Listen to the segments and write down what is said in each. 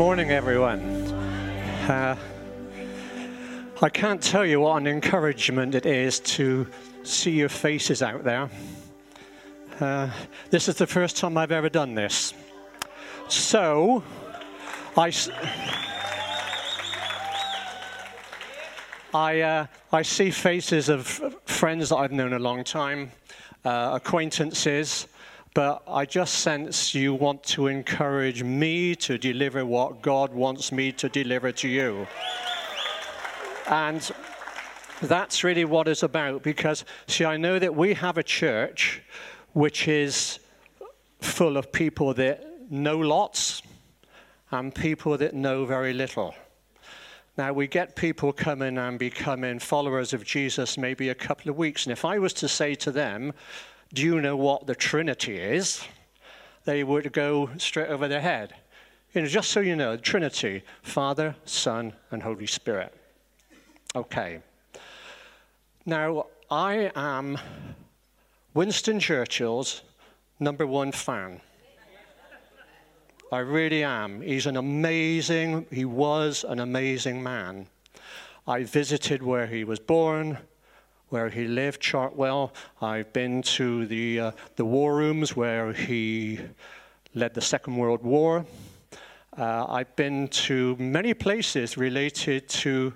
morning, everyone. Uh, I can't tell you what an encouragement it is to see your faces out there. Uh, this is the first time I've ever done this. So, I. I, uh, I see faces of friends that I've known a long time, uh, acquaintances, but I just sense you want to encourage me to deliver what God wants me to deliver to you. And that's really what it's about because, see, I know that we have a church which is full of people that know lots and people that know very little. Now, we get people coming and becoming followers of Jesus maybe a couple of weeks. And if I was to say to them, Do you know what the Trinity is? they would go straight over their head. You know, just so you know, Trinity Father, Son, and Holy Spirit. Okay. Now, I am Winston Churchill's number one fan. I really am. He's an amazing, he was an amazing man. I visited where he was born, where he lived, Chartwell. I've been to the, uh, the war rooms where he led the Second World War. Uh, I've been to many places related to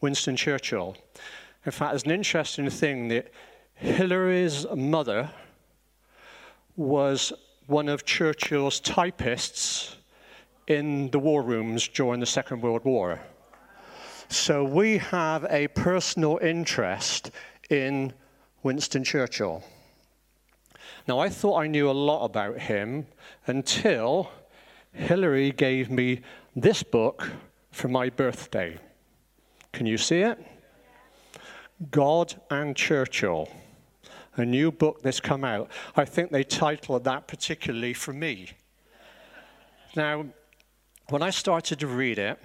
Winston Churchill. In fact, there's an interesting thing that Hillary's mother was one of Churchill's typists in the war rooms during the Second World War. So we have a personal interest in Winston Churchill. Now, I thought I knew a lot about him until Hillary gave me this book for my birthday. Can you see it? God and Churchill a new book that's come out. I think they titled that particularly for me. Now, when I started to read it,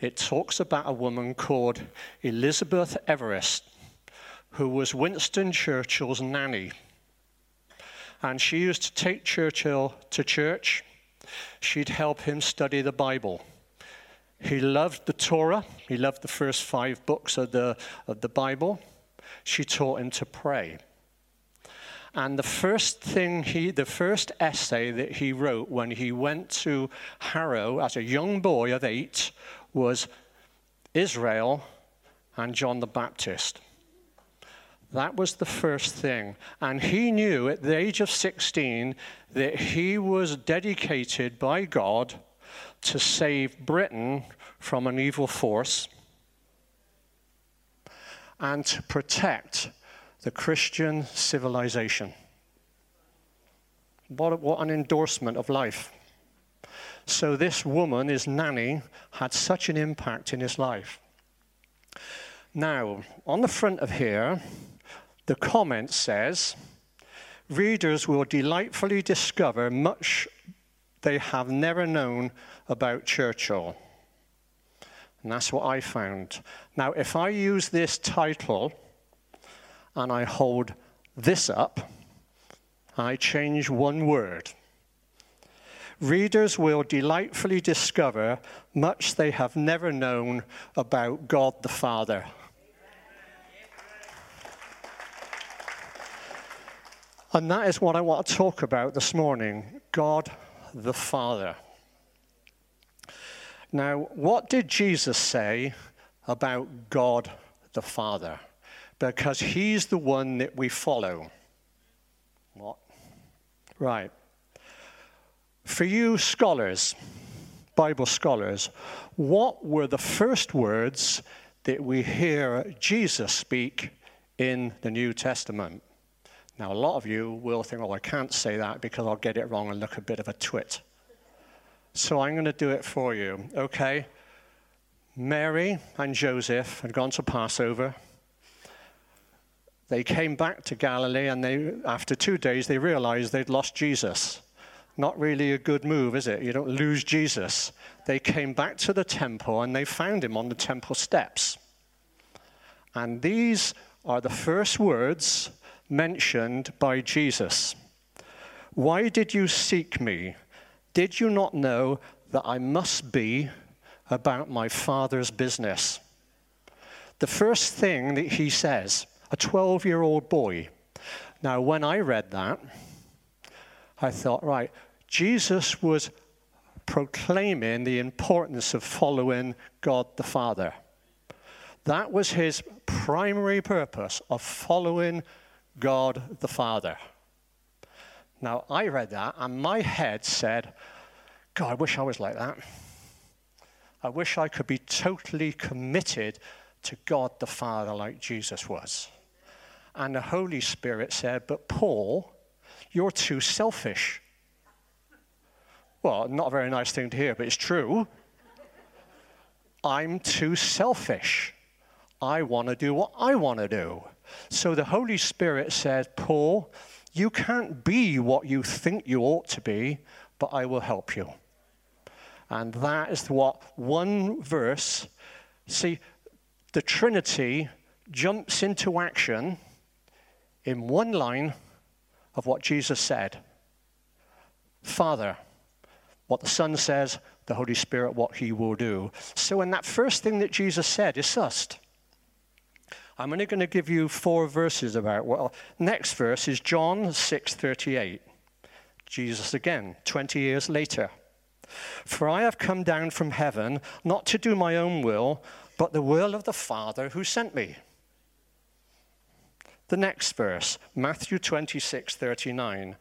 it talks about a woman called Elizabeth Everest, who was Winston Churchill's nanny. And she used to take Churchill to church. She'd help him study the Bible. He loved the Torah. He loved the first five books of the, of the Bible she taught him to pray. And the first thing he, the first essay that he wrote when he went to Harrow as a young boy of eight was Israel and John the Baptist. That was the first thing. And he knew at the age of 16 that he was dedicated by God to save Britain from an evil force and to protect the Christian civilization. What, what an endorsement of life. So, this woman, his nanny, had such an impact in his life. Now, on the front of here, the comment says, Readers will delightfully discover much they have never known about Churchill. And that's what I found. Now, if I use this title and I hold this up, I change one word. Readers will delightfully discover much they have never known about God the Father. And that is what I want to talk about this morning God the Father. Now, what did Jesus say about God the Father? Because he's the one that we follow. What? Right. For you scholars, Bible scholars, what were the first words that we hear Jesus speak in the New Testament? Now, a lot of you will think, oh, I can't say that because I'll get it wrong and look a bit of a twit. So I'm going to do it for you, okay? Mary and Joseph had gone to Passover. They came back to Galilee, and they, after two days, they realized they'd lost Jesus. Not really a good move, is it? You don't lose Jesus. They came back to the temple and they found him on the temple steps. And these are the first words mentioned by Jesus Why did you seek me? Did you not know that I must be about my Father's business. The first thing that he says, a 12 year old boy. Now, when I read that, I thought, right, Jesus was proclaiming the importance of following God the Father. That was his primary purpose of following God the Father. Now, I read that, and my head said, God, I wish I was like that. I wish I could be totally committed to God the Father like Jesus was. And the Holy Spirit said, But Paul, you're too selfish. Well, not a very nice thing to hear, but it's true. I'm too selfish. I want to do what I want to do. So the Holy Spirit said, Paul, you can't be what you think you ought to be, but I will help you. And that is what one verse, see, the Trinity jumps into action in one line of what Jesus said Father, what the Son says, the Holy Spirit, what he will do. So, in that first thing that Jesus said is sussed. I'm only going to give you four verses about well next verse is John 6:38 Jesus again 20 years later. For I have come down from heaven not to do my own will but the will of the Father who sent me. The next verse Matthew 26:39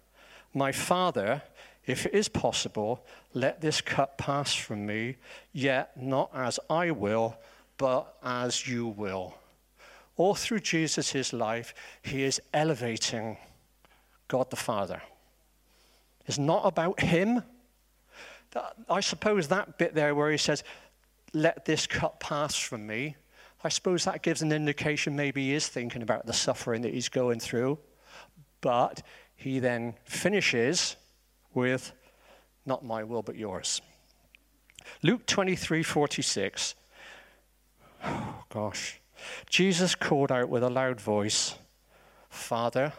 My Father if it is possible let this cup pass from me yet not as I will but as you will all through Jesus' life, he is elevating God the Father. It's not about him. I suppose that bit there where he says, Let this cup pass from me, I suppose that gives an indication maybe he is thinking about the suffering that he's going through. But he then finishes with, Not my will, but yours. Luke 23 46. Oh, gosh. Jesus called out with a loud voice, Father,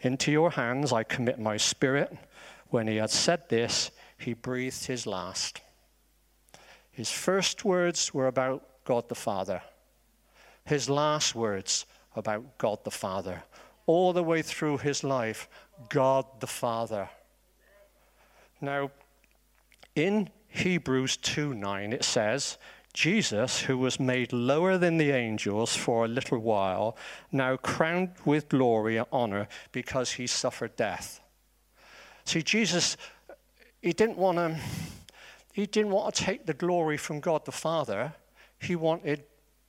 into your hands I commit my spirit. When he had said this, he breathed his last. His first words were about God the Father. His last words about God the Father. All the way through his life, God the Father. Now, in Hebrews 2 9, it says, Jesus, who was made lower than the angels for a little while, now crowned with glory and honor because he suffered death. See, Jesus, he didn't want to, he didn't want to take the glory from God the Father. He wanted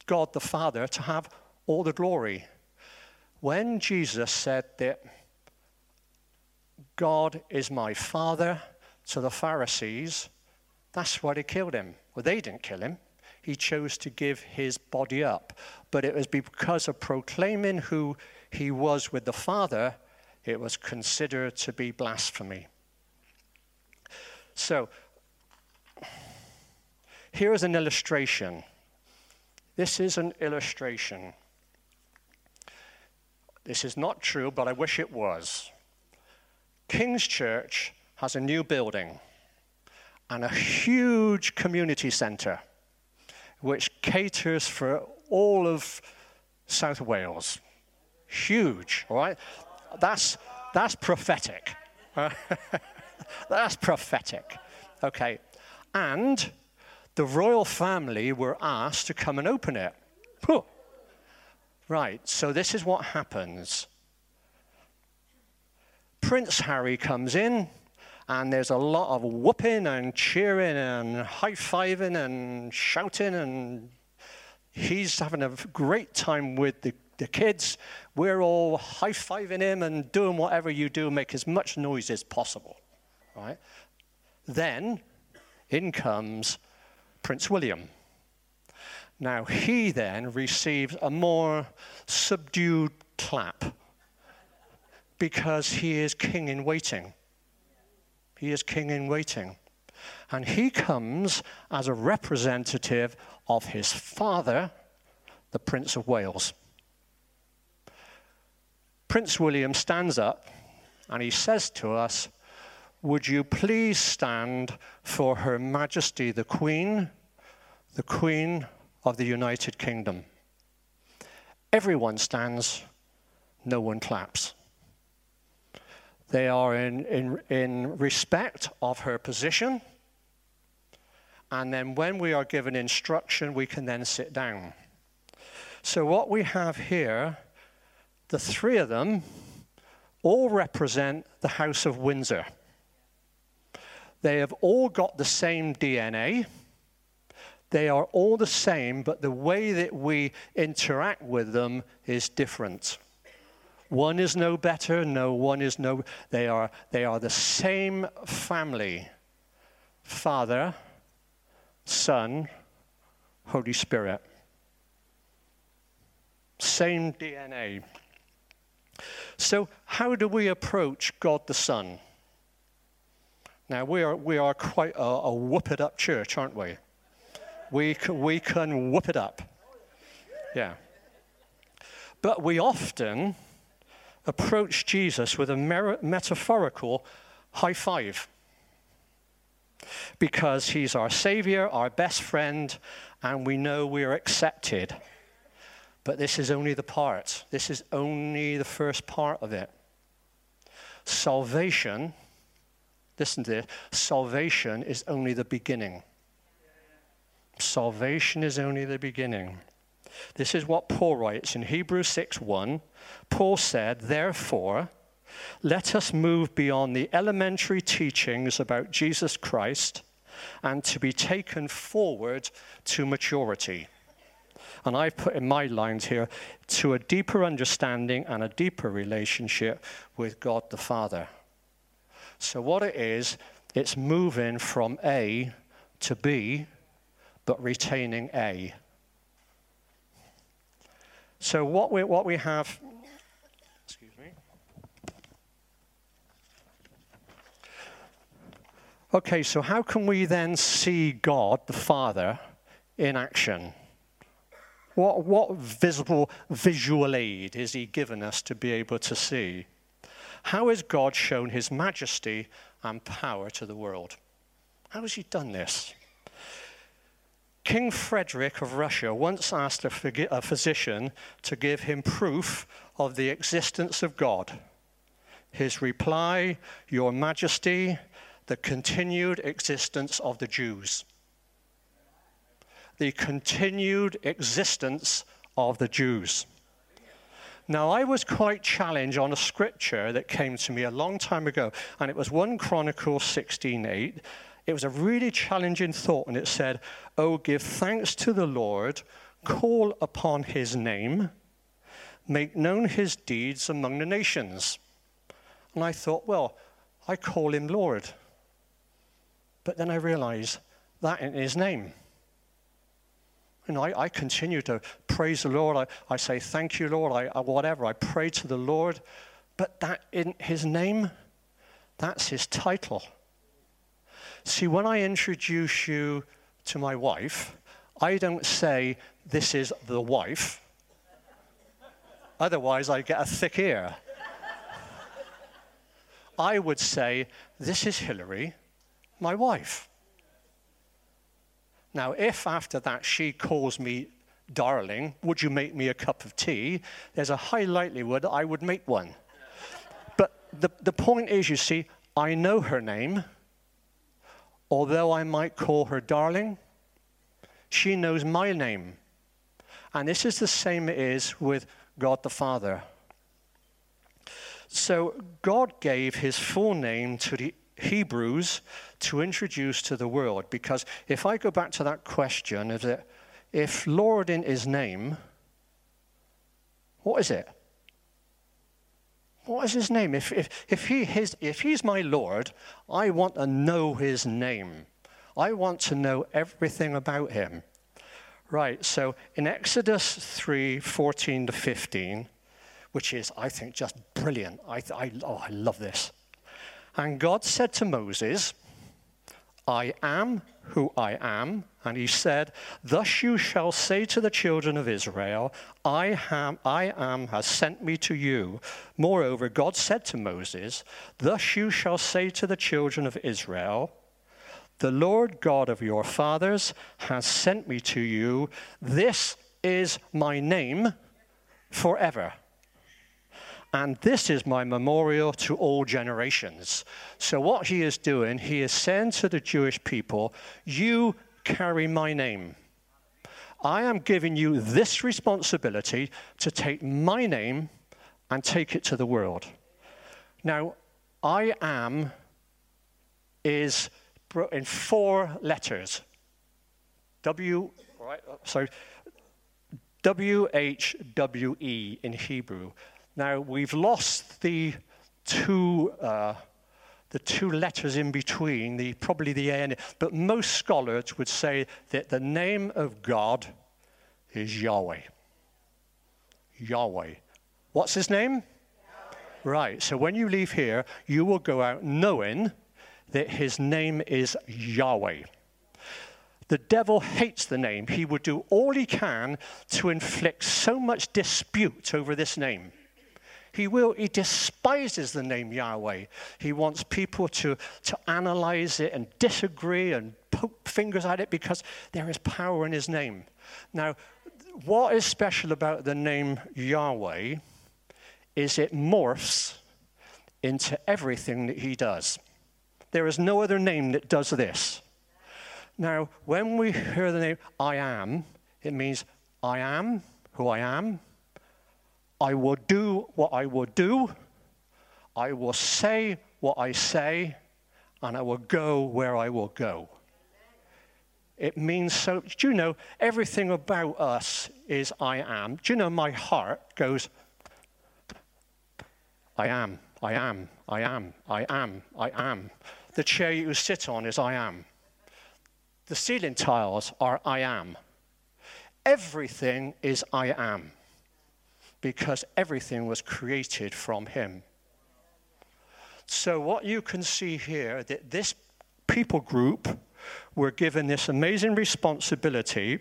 God the Father to have all the glory. When Jesus said that God is my Father to the Pharisees, that's why they killed him. Well, they didn't kill him he chose to give his body up. But it was because of proclaiming who he was with the Father, it was considered to be blasphemy. So, here is an illustration. This is an illustration. This is not true, but I wish it was. King's Church has a new building and a huge community center which caters for all of South Wales. Huge, all right? That's, that's prophetic. that's prophetic. Okay. And the royal family were asked to come and open it. Right, so this is what happens. Prince Harry comes in, and there's a lot of whooping and cheering and high fiving and shouting, and he's having a great time with the, the kids. We're all high fiving him and doing whatever you do, make as much noise as possible. Right? Then in comes Prince William. Now, he then receives a more subdued clap because he is king in waiting. He is king in waiting. And he comes as a representative of his father, the Prince of Wales. Prince William stands up and he says to us, would you please stand for Her Majesty the Queen, the Queen of the United Kingdom? Everyone stands, no one claps. They are in, in, in respect of her position. And then when we are given instruction, we can then sit down. So, what we have here, the three of them all represent the House of Windsor. They have all got the same DNA. They are all the same, but the way that we interact with them is different. One is no better, no one is no they are they are the same family. Father, Son, Holy Spirit. Same DNA. So, how do we approach God the Son? Now, we are, we are quite a, a whoop it up church, aren't we? We can, we can whoop it up. Yeah. But we often approach Jesus with a metaphorical high five because he's our Savior, our best friend, and we know we are accepted. But this is only the part, this is only the first part of it. Salvation, listen to this, salvation is only the beginning. Salvation is only the beginning. This is what Paul writes in Hebrews 6:1. Paul said, "Therefore, let us move beyond the elementary teachings about Jesus Christ and to be taken forward to maturity." And I've put in my lines here to a deeper understanding and a deeper relationship with God the Father. So, what it is, it's moving from A to B, but retaining A. So, what we, what we have, excuse me. Okay, so how can we then see God the Father in action? What, what visible visual aid is he given us to be able to see? How has God shown his majesty and power to the world? How has he done this? King Frederick of Prussia once asked a, a physician to give him proof of the existence of God. His reply, Your Majesty, the continued existence of the Jews the continued existence of the Jews. Now, I was quite challenged on a scripture that came to me a long time ago, and it was 1 Chronicles 16:8. It was a really challenging thought, and it said, Oh, give thanks to the Lord, call upon his name, make known his deeds among the nations. And I thought, well, I call him Lord. But then I realized that in his name. Know, I, I continue to praise the Lord. I, I say, Thank you, Lord. I, I, whatever. I pray to the Lord. But that in his name, that's his title. See, when I introduce you to my wife, I don't say, This is the wife. Otherwise, I get a thick ear. I would say, This is Hillary, my wife. Now, if after that she calls me darling, would you make me a cup of tea? There's a high likelihood I would make one. But the, the point is, you see, I know her name. Although I might call her darling, she knows my name. And this is the same it is with God the Father. So God gave his full name to the Hebrews to introduce to the world. Because if I go back to that question, is it, if Lord in his name, what is it? What is his name? If, if, if, he, his, if he's my Lord, I want to know his name. I want to know everything about him. Right, so in Exodus 3 14 to 15, which is, I think, just brilliant. I, I, oh, I love this. And God said to Moses, I am who I am, And he said, Thus you shall say to the children of Israel, I am, I am has sent me to you. Moreover, God said to Moses, Thus you shall say to the children of Israel, The Lord God of your fathers has sent me to you. This is my name forever. And this is my memorial to all generations. So, what he is doing, he is saying to the Jewish people, You carry my name. I am giving you this responsibility to take my name and take it to the world. Now, I am is in four letters. W, right, sorry, W H W E in Hebrew. Now, we've lost the two. Uh, the two letters in between, the, probably the A and But most scholars would say that the name of God is Yahweh. Yahweh. What's his name? Yahweh. Right. So when you leave here, you will go out knowing that his name is Yahweh. The devil hates the name. He would do all he can to inflict so much dispute over this name. He will, he despises the name Yahweh. He wants people to, to analyze it and disagree and poke fingers at it because there is power in his name. Now, what is special about the name Yahweh is it morphs into everything that he does. There is no other name that does this. Now, when we hear the name I am, it means I am who I am. I will do what I will do. I will say what I say. And I will go where I will go. It means so. Do you know everything about us is I am? Do you know my heart goes, I am, I am, I am, I am, I am. The chair you sit on is I am. The ceiling tiles are I am. Everything is I am because everything was created from him. So, what you can see here that this people group were given this amazing responsibility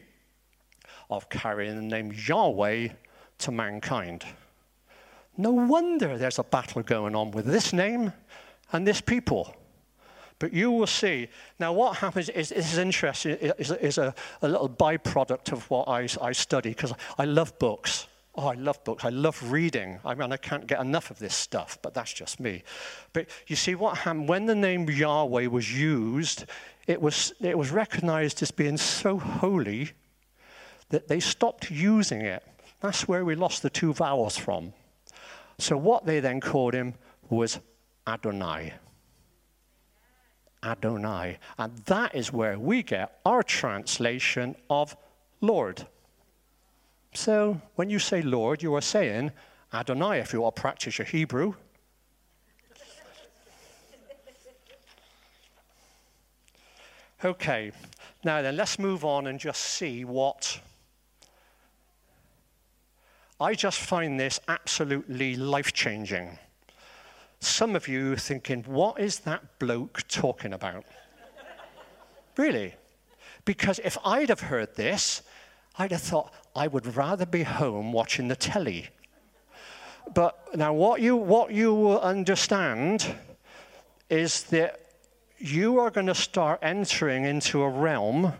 of carrying the name Yahweh to mankind. No wonder there's a battle going on with this name and this people. But you will see. Now, what happens is, this is interesting, is, is a, a, little byproduct of what I, I study, because I love books. Oh, I love books. I love reading. I mean, I can't get enough of this stuff, but that's just me. But you see, what happened when the name Yahweh was used, it was, it was recognized as being so holy that they stopped using it. That's where we lost the two vowels from. So, what they then called him was Adonai. Adonai. And that is where we get our translation of Lord. So when you say Lord, you are saying Adonai if you to practice your Hebrew. Okay, now then, let's move on and just see what. I just find this absolutely life changing. Some of you are thinking, what is that bloke talking about? really? Because if I'd have heard this, I'd have thought, I would rather be home watching the telly. But now, what you, what you will understand is that you are going to start entering into a realm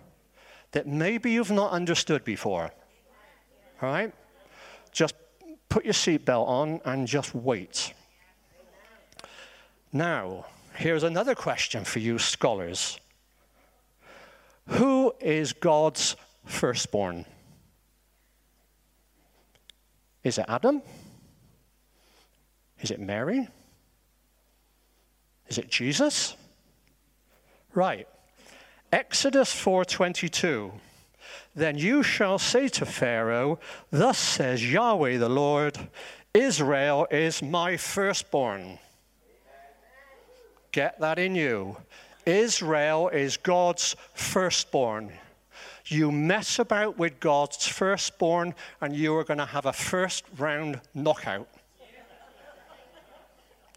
that maybe you've not understood before. All right? Just put your seatbelt on and just wait. Now, here's another question for you scholars Who is God's firstborn? Is it Adam? Is it Mary? Is it Jesus? Right. Exodus 4:22. Then you shall say to Pharaoh, Thus says Yahweh the Lord, Israel is my firstborn. Get that in you. Israel is God's firstborn. You mess about with God's firstborn, and you are going to have a first round knockout.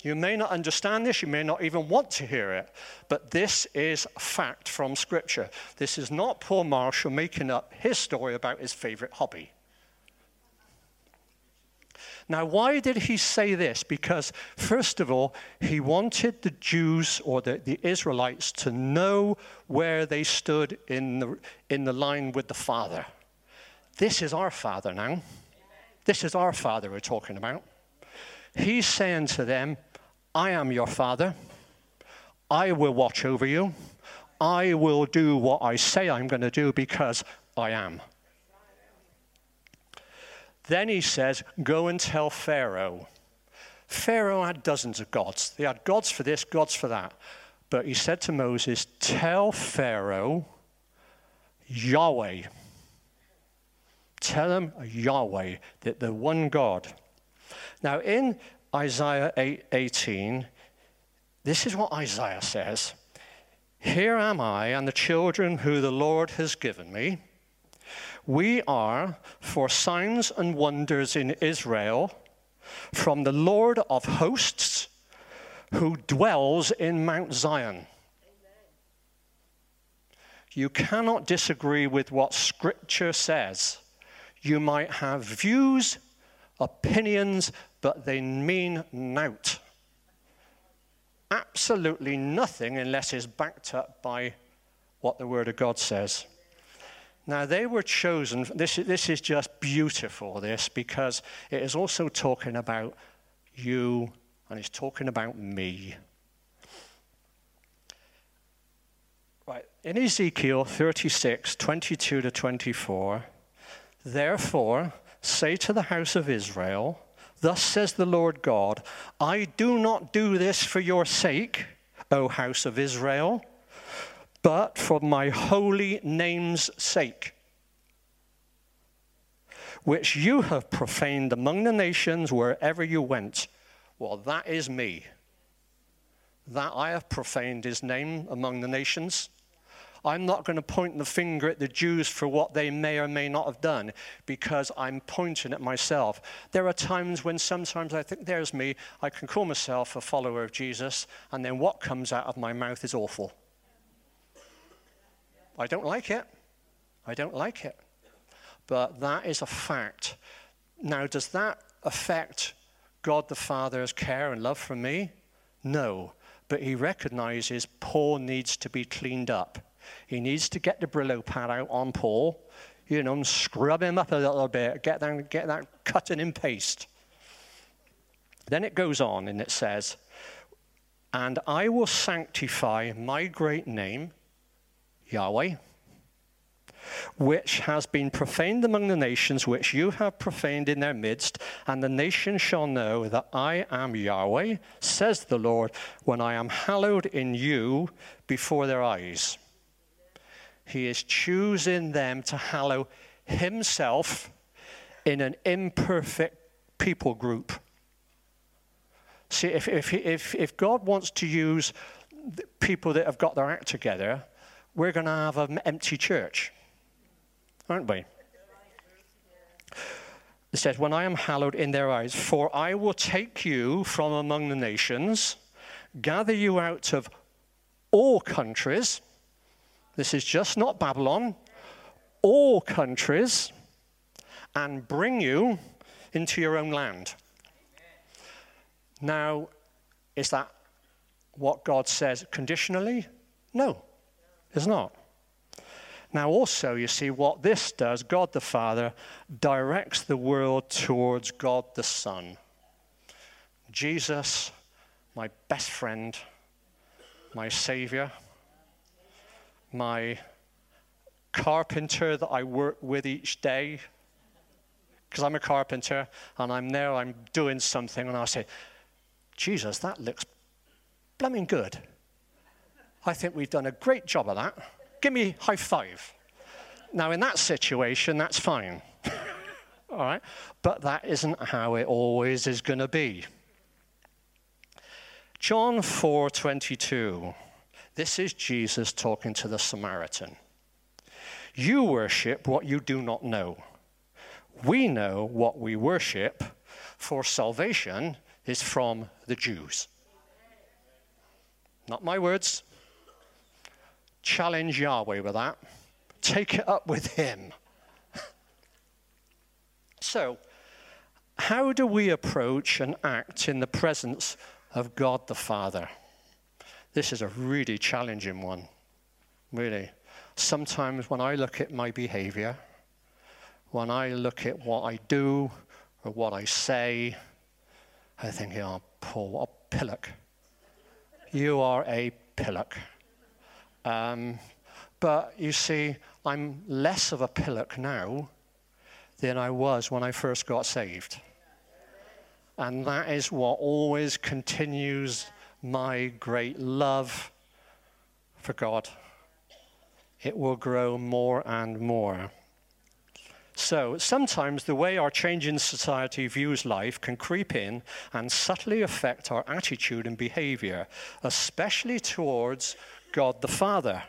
You may not understand this, you may not even want to hear it, but this is fact from Scripture. This is not Paul Marshall making up his story about his favorite hobby. Now, why did he say this? Because, first of all, he wanted the Jews or the, the Israelites to know where they stood in the, in the line with the Father. This is our Father now. This is our Father we're talking about. He's saying to them, I am your Father. I will watch over you. I will do what I say I'm going to do because I am. Then he says, Go and tell Pharaoh. Pharaoh had dozens of gods. They had gods for this, gods for that. But he said to Moses, Tell Pharaoh, Yahweh. Tell him Yahweh, that the one God. Now, in Isaiah 8 18, this is what Isaiah says Here am I and the children who the Lord has given me. We are for signs and wonders in Israel from the Lord of hosts who dwells in Mount Zion. You cannot disagree with what Scripture says. You might have views, opinions, but they mean nout. Absolutely nothing unless it's backed up by what the Word of God says. Now, they were chosen, this, this is just beautiful, this, because it is also talking about you and it's talking about me. Right, in Ezekiel 36, 22 to 24, therefore say to the house of Israel, Thus says the Lord God, I do not do this for your sake, O house of Israel but for my holy name's sake, which you have profaned among the nations wherever you went. Well, that is me. That I have profaned his name among the nations. I'm not going to point the finger at the Jews for what they may or may not have done because I'm pointing at myself. There are times when sometimes I think, there's me, I can call myself a follower of Jesus, and then what comes out of my mouth is awful. I don't like it. I don't like it. But that is a fact. Now, does that affect God the Father's care and love for me? No. But he recognizes Paul needs to be cleaned up. He needs to get the Brillo pad out on Paul, you know, and scrub him up a little bit, get that, get that cutting in paste. Then it goes on and it says, And I will sanctify my great name Yahweh, which has been profaned among the nations, which you have profaned in their midst, and the nations shall know that I am Yahweh, says the Lord, when I am hallowed in you before their eyes. He is choosing them to hallow himself in an imperfect people group. See, if, if, if, if God wants to use people that have got their act together, we're going to have an empty church, aren't we? It says, When I am hallowed in their eyes, for I will take you from among the nations, gather you out of all countries. This is just not Babylon, all countries, and bring you into your own land. Now, is that what God says conditionally? No. It's not. Now, also, you see what this does God the Father directs the world towards God the Son. Jesus, my best friend, my Savior, my carpenter that I work with each day. Because I'm a carpenter and I'm there, I'm doing something, and I say, Jesus, that looks blooming good. I think we've done a great job of that. Give me high five. Now, in that situation, that's fine. All right? But that isn't how it always is going to be. John 4:22. This is Jesus talking to the Samaritan. You worship what you do not know. We know what we worship, for salvation is from the Jews. Not my words. Challenge Yahweh with that. Take it up with Him. so, how do we approach and act in the presence of God the Father? This is a really challenging one, really. Sometimes when I look at my behavior, when I look at what I do or what I say, I think, oh, Paul, what a pillock. You are a pillock. Um, but you see, I'm less of a pillock now than I was when I first got saved. And that is what always continues my great love for God. It will grow more and more. So, sometimes the way our changing society views life can creep in and subtly affect our attitude and behavior, especially towards God the Father.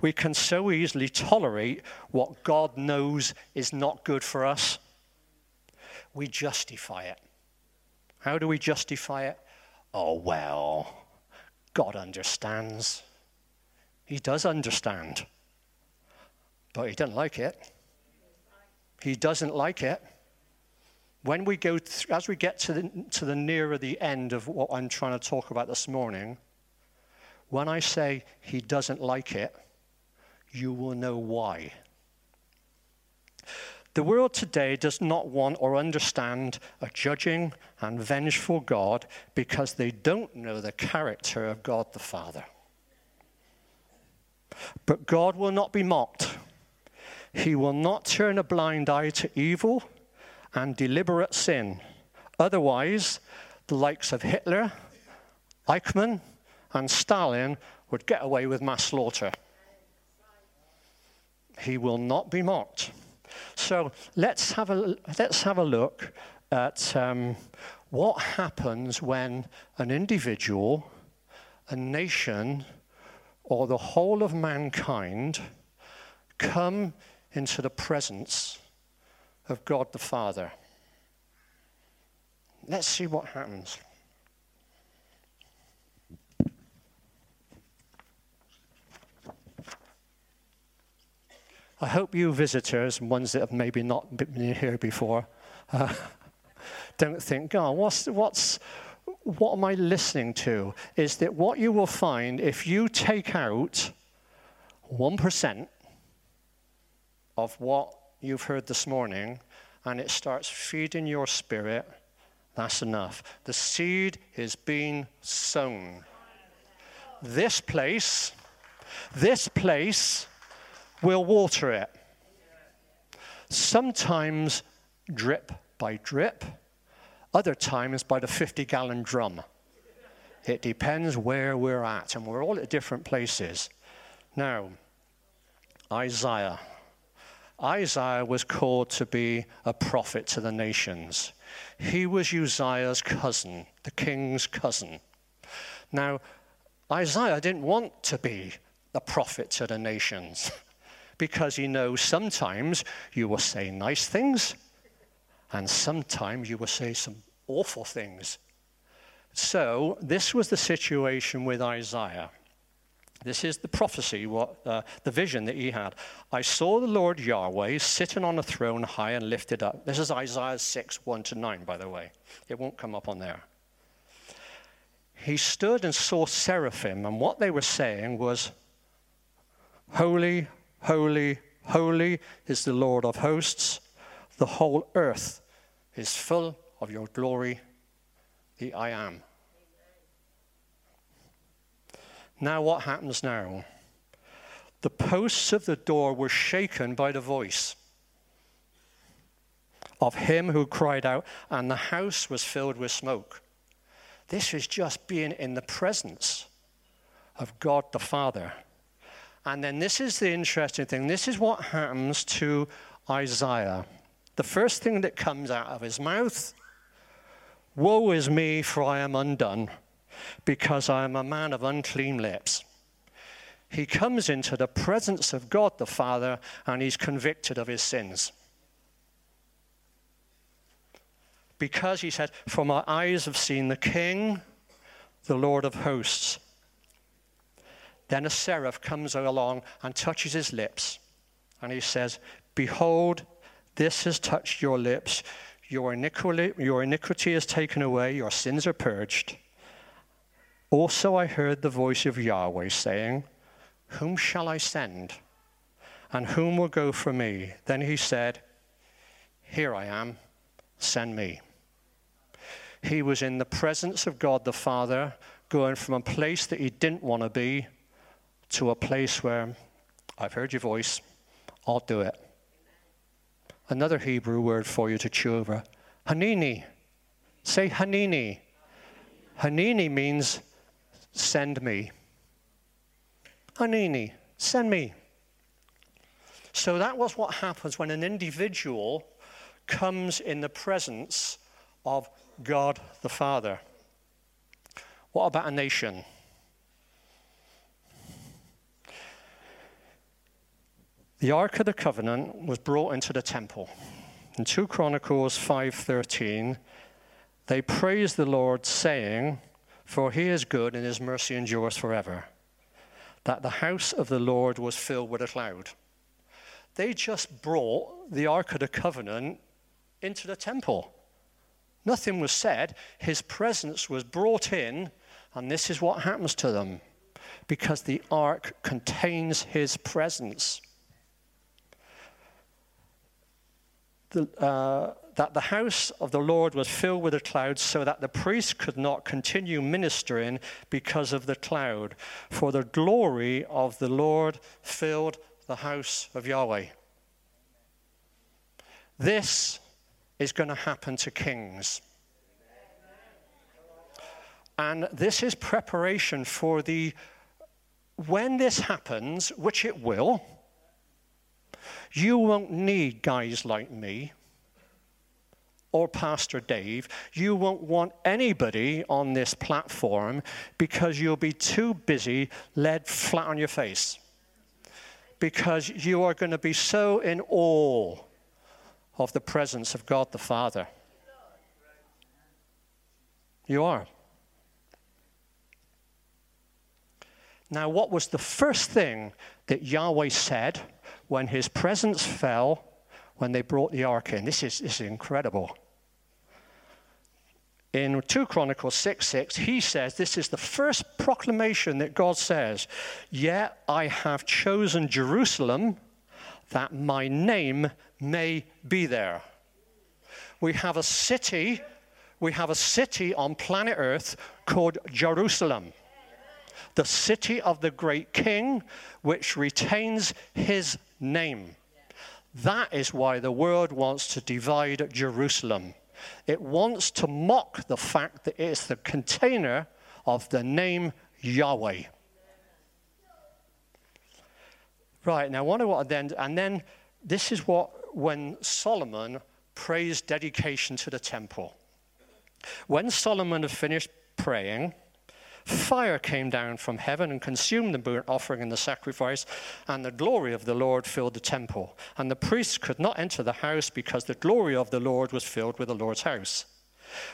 We can so easily tolerate what God knows is not good for us. We justify it. How do we justify it? Oh, well, God understands. He does understand, but He doesn't like it. He doesn't like it. When we go, th- as we get to the, to the nearer the end of what I'm trying to talk about this morning, when I say He doesn't like it, you will know why. The world today does not want or understand a judging and vengeful God because they don't know the character of God the Father. But God will not be mocked. He will not turn a blind eye to evil and deliberate sin. Otherwise, the likes of Hitler, Eichmann, and Stalin would get away with mass slaughter. He will not be mocked. So let's have a, let's have a look at um, what happens when an individual, a nation, or the whole of mankind come into the presence of God the Father. Let's see what happens. I hope you visitors, ones that have maybe not been here before, uh, don't think, oh, what's, what's, what am I listening to? Is that what you will find if you take out 1% of what you've heard this morning and it starts feeding your spirit, that's enough. The seed is being sown. This place, this place, we'll water it. Sometimes drip by drip, other times by the 50 gallon drum. It depends where we're at, and we're all at different places. Now, Isaiah. Isaiah was called to be a prophet to the nations. He was Uzziah's cousin, the king's cousin. Now, Isaiah didn't want to be a prophet to the nations. because he knows sometimes you will say nice things and sometimes you will say some awful things. So, this was the situation with Isaiah. This is the prophecy, what, uh, the vision that he had. I saw the Lord Yahweh sitting on a throne high and lifted up. This is Isaiah 6, 1 to 9, by the way. It won't come up on there. He stood and saw seraphim, and what they were saying was, Holy, Holy, holy is the Lord of hosts. The whole earth is full of your glory, the I am. Now, what happens now? The posts of the door were shaken by the voice of him who cried out, and the house was filled with smoke. This is just being in the presence of God the Father. And then this is the interesting thing. This is what happens to Isaiah. The first thing that comes out of his mouth Woe is me, for I am undone, because I am a man of unclean lips. He comes into the presence of God the Father and he's convicted of his sins. Because he said, For my eyes have seen the King, the Lord of hosts. Then a seraph comes along and touches his lips. And he says, Behold, this has touched your lips. Your iniquity, your iniquity is taken away. Your sins are purged. Also, I heard the voice of Yahweh saying, Whom shall I send? And whom will go for me? Then he said, Here I am, send me. He was in the presence of God the Father, going from a place that he didn't want to be to a place where I've heard your voice, I'll do it. Another Hebrew word for you to chew over Hanini. Say Hanini. Hanini means send me. Hanini, send me. So that was what happens when an individual comes in the presence of God the Father. What about a nation? The Ark of the Covenant was brought into the temple. In 2 Chronicles 5:13, they praised the Lord saying, "For he is good and his mercy endures forever." That the house of the Lord was filled with a cloud. They just brought the Ark of the Covenant into the temple. Nothing was said. His presence was brought in, and this is what happens to them because the ark contains his presence. The, uh, that the house of the Lord was filled with a cloud, so that the priest could not continue ministering because of the cloud. For the glory of the Lord filled the house of Yahweh. This is going to happen to kings. And this is preparation for the, when this happens, which it will, you won't need guys like me or Pastor Dave. You won't want anybody on this platform because you'll be too busy, led flat on your face. Because you are going to be so in awe of the presence of God the Father. You are. Now, what was the first thing that Yahweh said when his presence fell when they brought the ark in. This is, this is incredible. In 2 Chronicles 6 6, he says, This is the first proclamation that God says, Yet I have chosen Jerusalem that my name may be there. We have a city, we have a city on planet Earth called Jerusalem the city of the great king, which retains his name. That is why the world wants to divide Jerusalem. It wants to mock the fact that it's the container of the name Yahweh. Right, now, wonder what then, and then this is what when Solomon praised dedication to the temple. When Solomon had finished praying, Fire came down from heaven and consumed the burnt offering and the sacrifice, and the glory of the Lord filled the temple. And the priests could not enter the house because the glory of the Lord was filled with the Lord's house.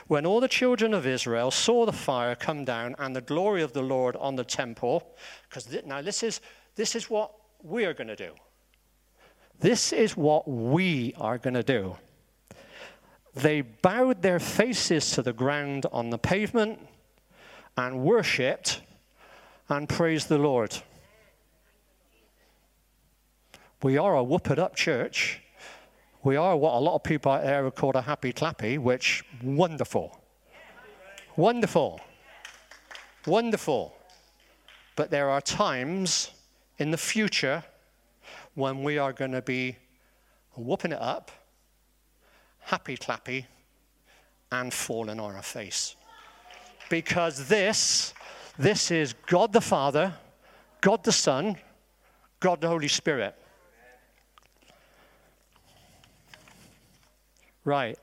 When all the children of Israel saw the fire come down and the glory of the Lord on the temple, because th- now this is, this is what we are going to do. This is what we are going to do. They bowed their faces to the ground on the pavement and worshipped and praised the Lord. We are a whoop it up church. We are what a lot of people out there would call a happy clappy, which wonderful. Wonderful. Wonderful. But there are times in the future when we are going to be whooping it up, happy clappy, and falling on our face because this, this is God the Father, God the Son, God the Holy Spirit. Right.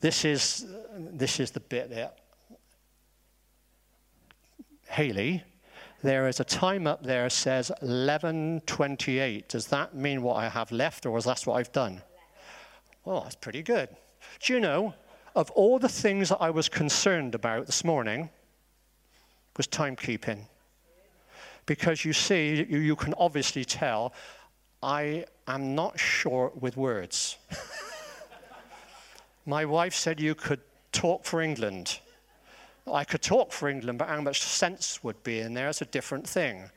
This is this is the bit there. Haley, there is a time up there says 11:28. Does that mean what I have left, or is that what I've done? Well, that's pretty good. Do you know of all the things that I was concerned about this morning was timekeeping. Because you see, you, you can obviously tell I am not short with words. My wife said you could talk for England. I could talk for England, but how much sense would be in there is a different thing.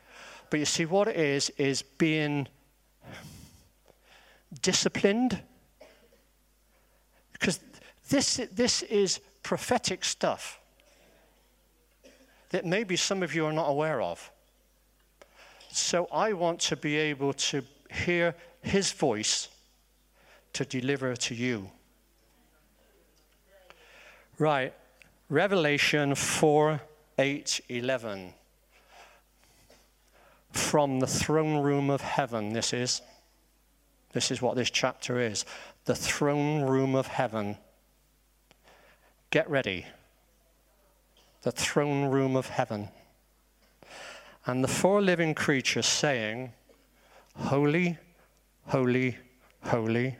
But you see, what it is, is being disciplined. Because this, this is prophetic stuff that maybe some of you are not aware of. So I want to be able to hear his voice to deliver to you. Right, Revelation 4 8 11. From the throne room of heaven, this is. This is what this chapter is the throne room of heaven. Get ready. The throne room of heaven. And the four living creatures saying, Holy, holy, holy,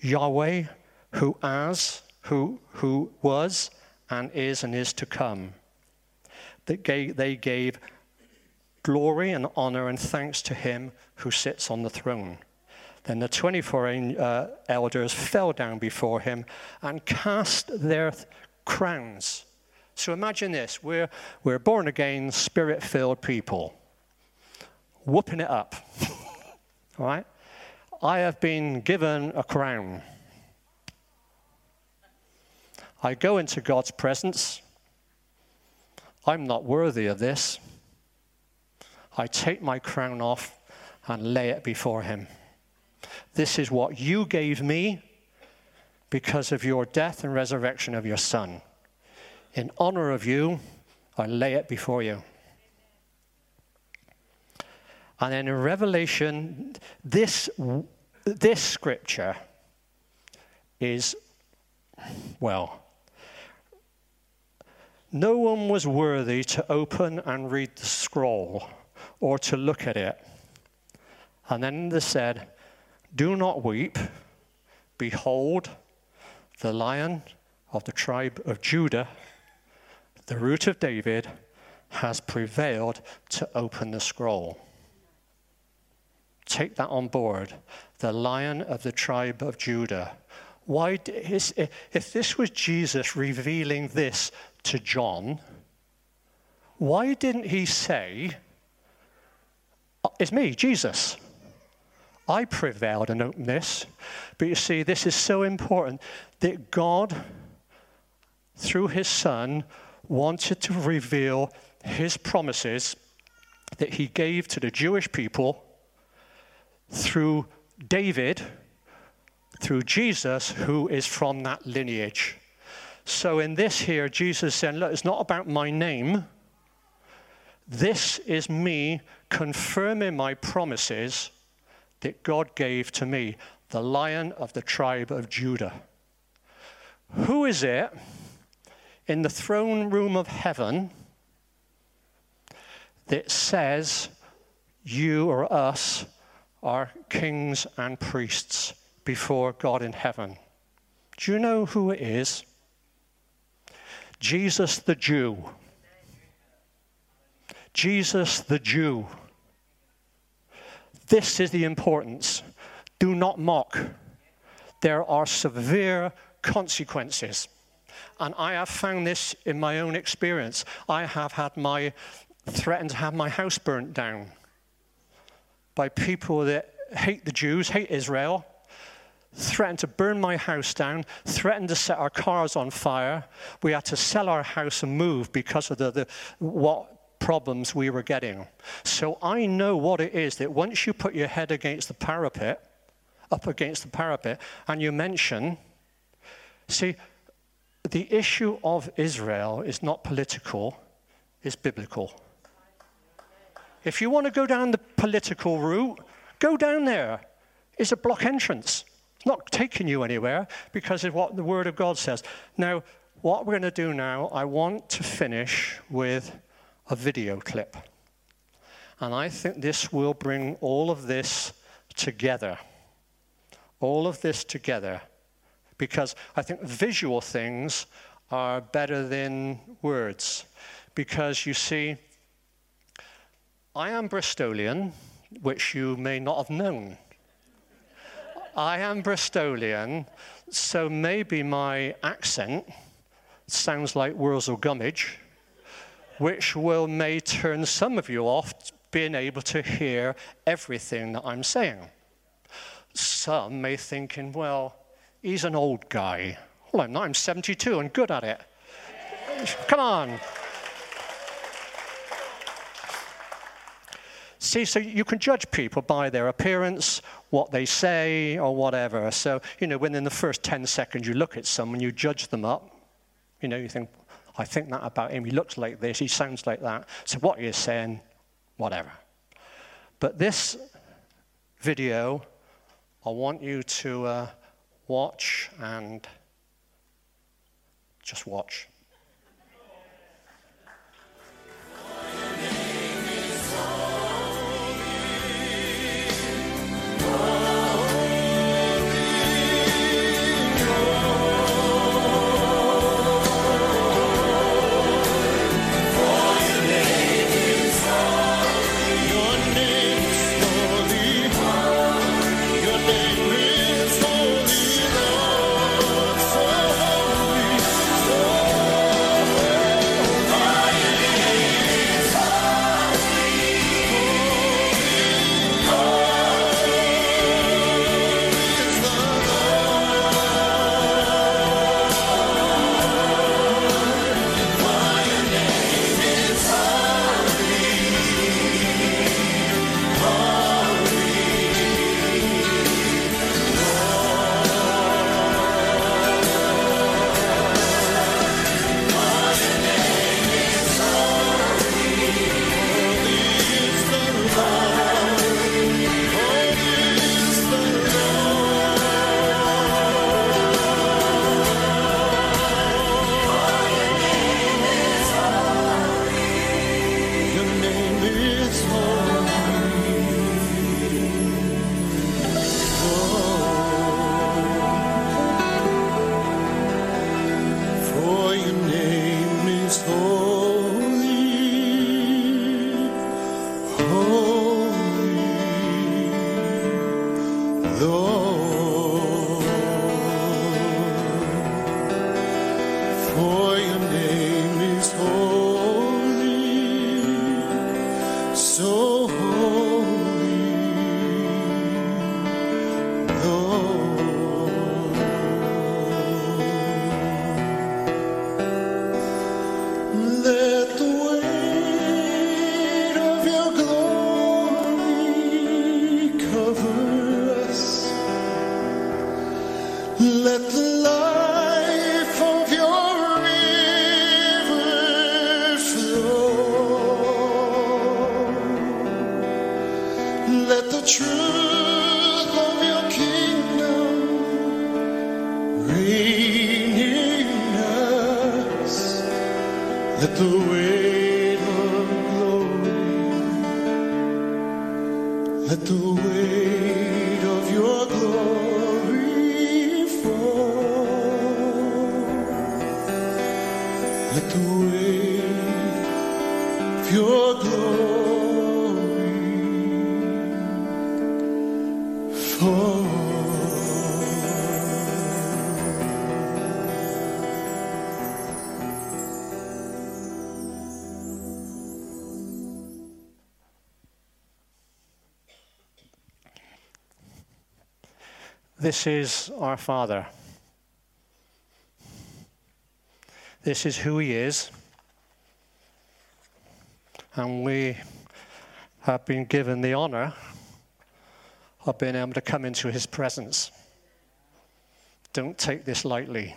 Yahweh, who as, who, who was, and is, and is to come. That gave, they gave glory and honor and thanks to him who sits on the throne. Then the 24 uh, elders fell down before him and cast their crowns. So imagine this we're, we're born again, spirit filled people, whooping it up. All right? I have been given a crown. I go into God's presence. I'm not worthy of this. I take my crown off and lay it before Him. This is what you gave me because of your death and resurrection of your Son. In honor of you, I lay it before you. And then in Revelation, this, this scripture is, well, no one was worthy to open and read the scroll or to look at it. And then they said, do not weep. Behold, the lion of the tribe of Judah, the root of David, has prevailed to open the scroll. Take that on board. The lion of the tribe of Judah. Why, if this was Jesus revealing this to John, why didn't he say, uh, It's me, Jesus? I prevailed opened this. But you see, this is so important that God, through his Son, wanted to reveal his promises that he gave to the Jewish people through David, through Jesus, who is from that lineage. So in this here, Jesus said, Look, it's not about my name. This is me confirming my promises that God gave to me, the lion of the tribe of Judah. Who is it in the throne room of heaven that says you or us are kings and priests before God in heaven? Do you know who it is? Jesus the Jew. Jesus the Jew. This is the importance. Do not mock. There are severe consequences. And I have found this in my own experience. I have had my threatened to have my house burnt down by people that hate the Jews, hate Israel, threatened to burn my house down, threatened to set our cars on fire. We had to sell our house and move because of the, the what problems we were getting. So I know what it is that once you put your head against the parapet, up against the parapet, and you mention, see, the issue of Israel is not political, it's biblical. If you want to go down the political route, go down there. It's a block entrance. It's not taking you anywhere because of what the Word of God says. Now, what we're going to do now, I want to finish with a video clip. And I think this will bring all of this together. All of this together. Because I think visual things are better than words. Because you see, I am Bristolian, which you may not have known. I am Bristolian, so maybe my accent sounds like Wurzel Gummidge, which will may turn some of you off being able to hear everything that I'm saying. Some may thinking, well, he's an old guy. Well, I'm not. I'm 72 and good at it. Come on. See, so you can judge people by their appearance, what they say, or whatever. So, you know, when in the first 10 seconds you look at someone, you judge them up. You know, you think, I think that about him. He looks like this, he sounds like that. So, what you're saying, whatever. But this video, I want you to uh, watch and just watch. the truth of your kingdom reign in us. Let the way This is our Father. This is who He is. And we have been given the honor of being able to come into His presence. Don't take this lightly.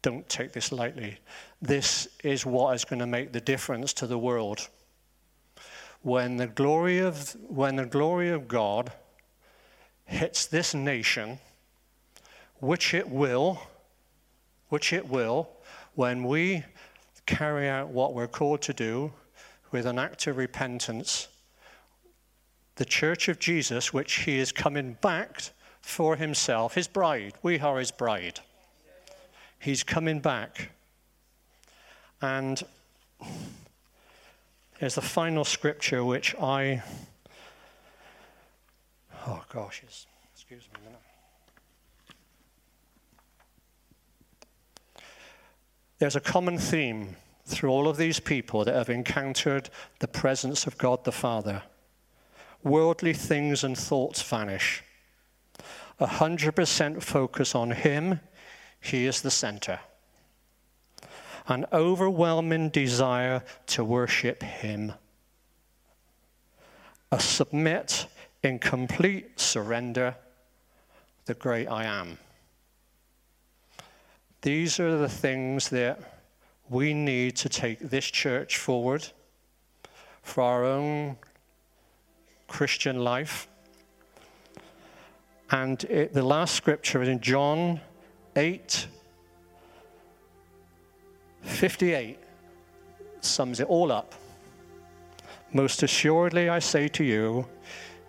Don't take this lightly. This is what is going to make the difference to the world. When the glory of, when the glory of God hits this nation, which it will, which it will, when we carry out what we're called to do with an act of repentance, the church of Jesus, which he is coming back for himself, his bride, we are his bride. He's coming back. And is the final scripture which I. Oh gosh, excuse me a minute. There's a common theme through all of these people that have encountered the presence of God the Father. Worldly things and thoughts vanish. A hundred percent focus on Him, He is the center. An overwhelming desire to worship Him. A submit in complete surrender, the great I am. These are the things that we need to take this church forward for our own Christian life. And it, the last scripture is in John 8 58, sums it all up. Most assuredly, I say to you,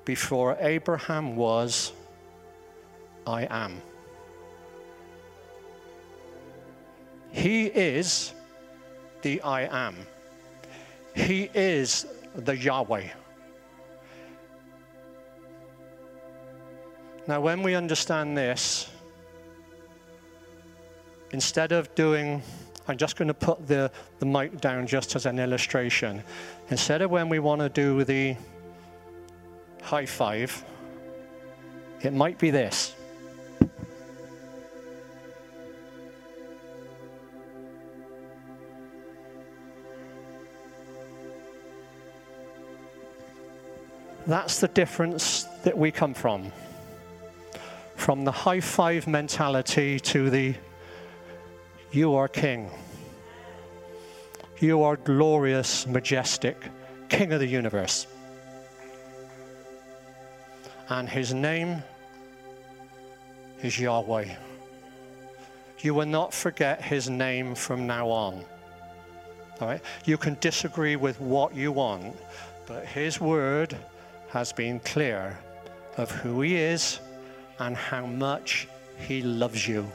before Abraham was, I am. He is the I am. He is the Yahweh. Now, when we understand this, instead of doing, I'm just going to put the, the mic down just as an illustration. Instead of when we want to do the high five, it might be this. That's the difference that we come from. From the high five mentality to the you are king. You are glorious, majestic, king of the universe. And his name is Yahweh. You will not forget his name from now on. All right? You can disagree with what you want, but his word has been clear of who He is and how much He loves you.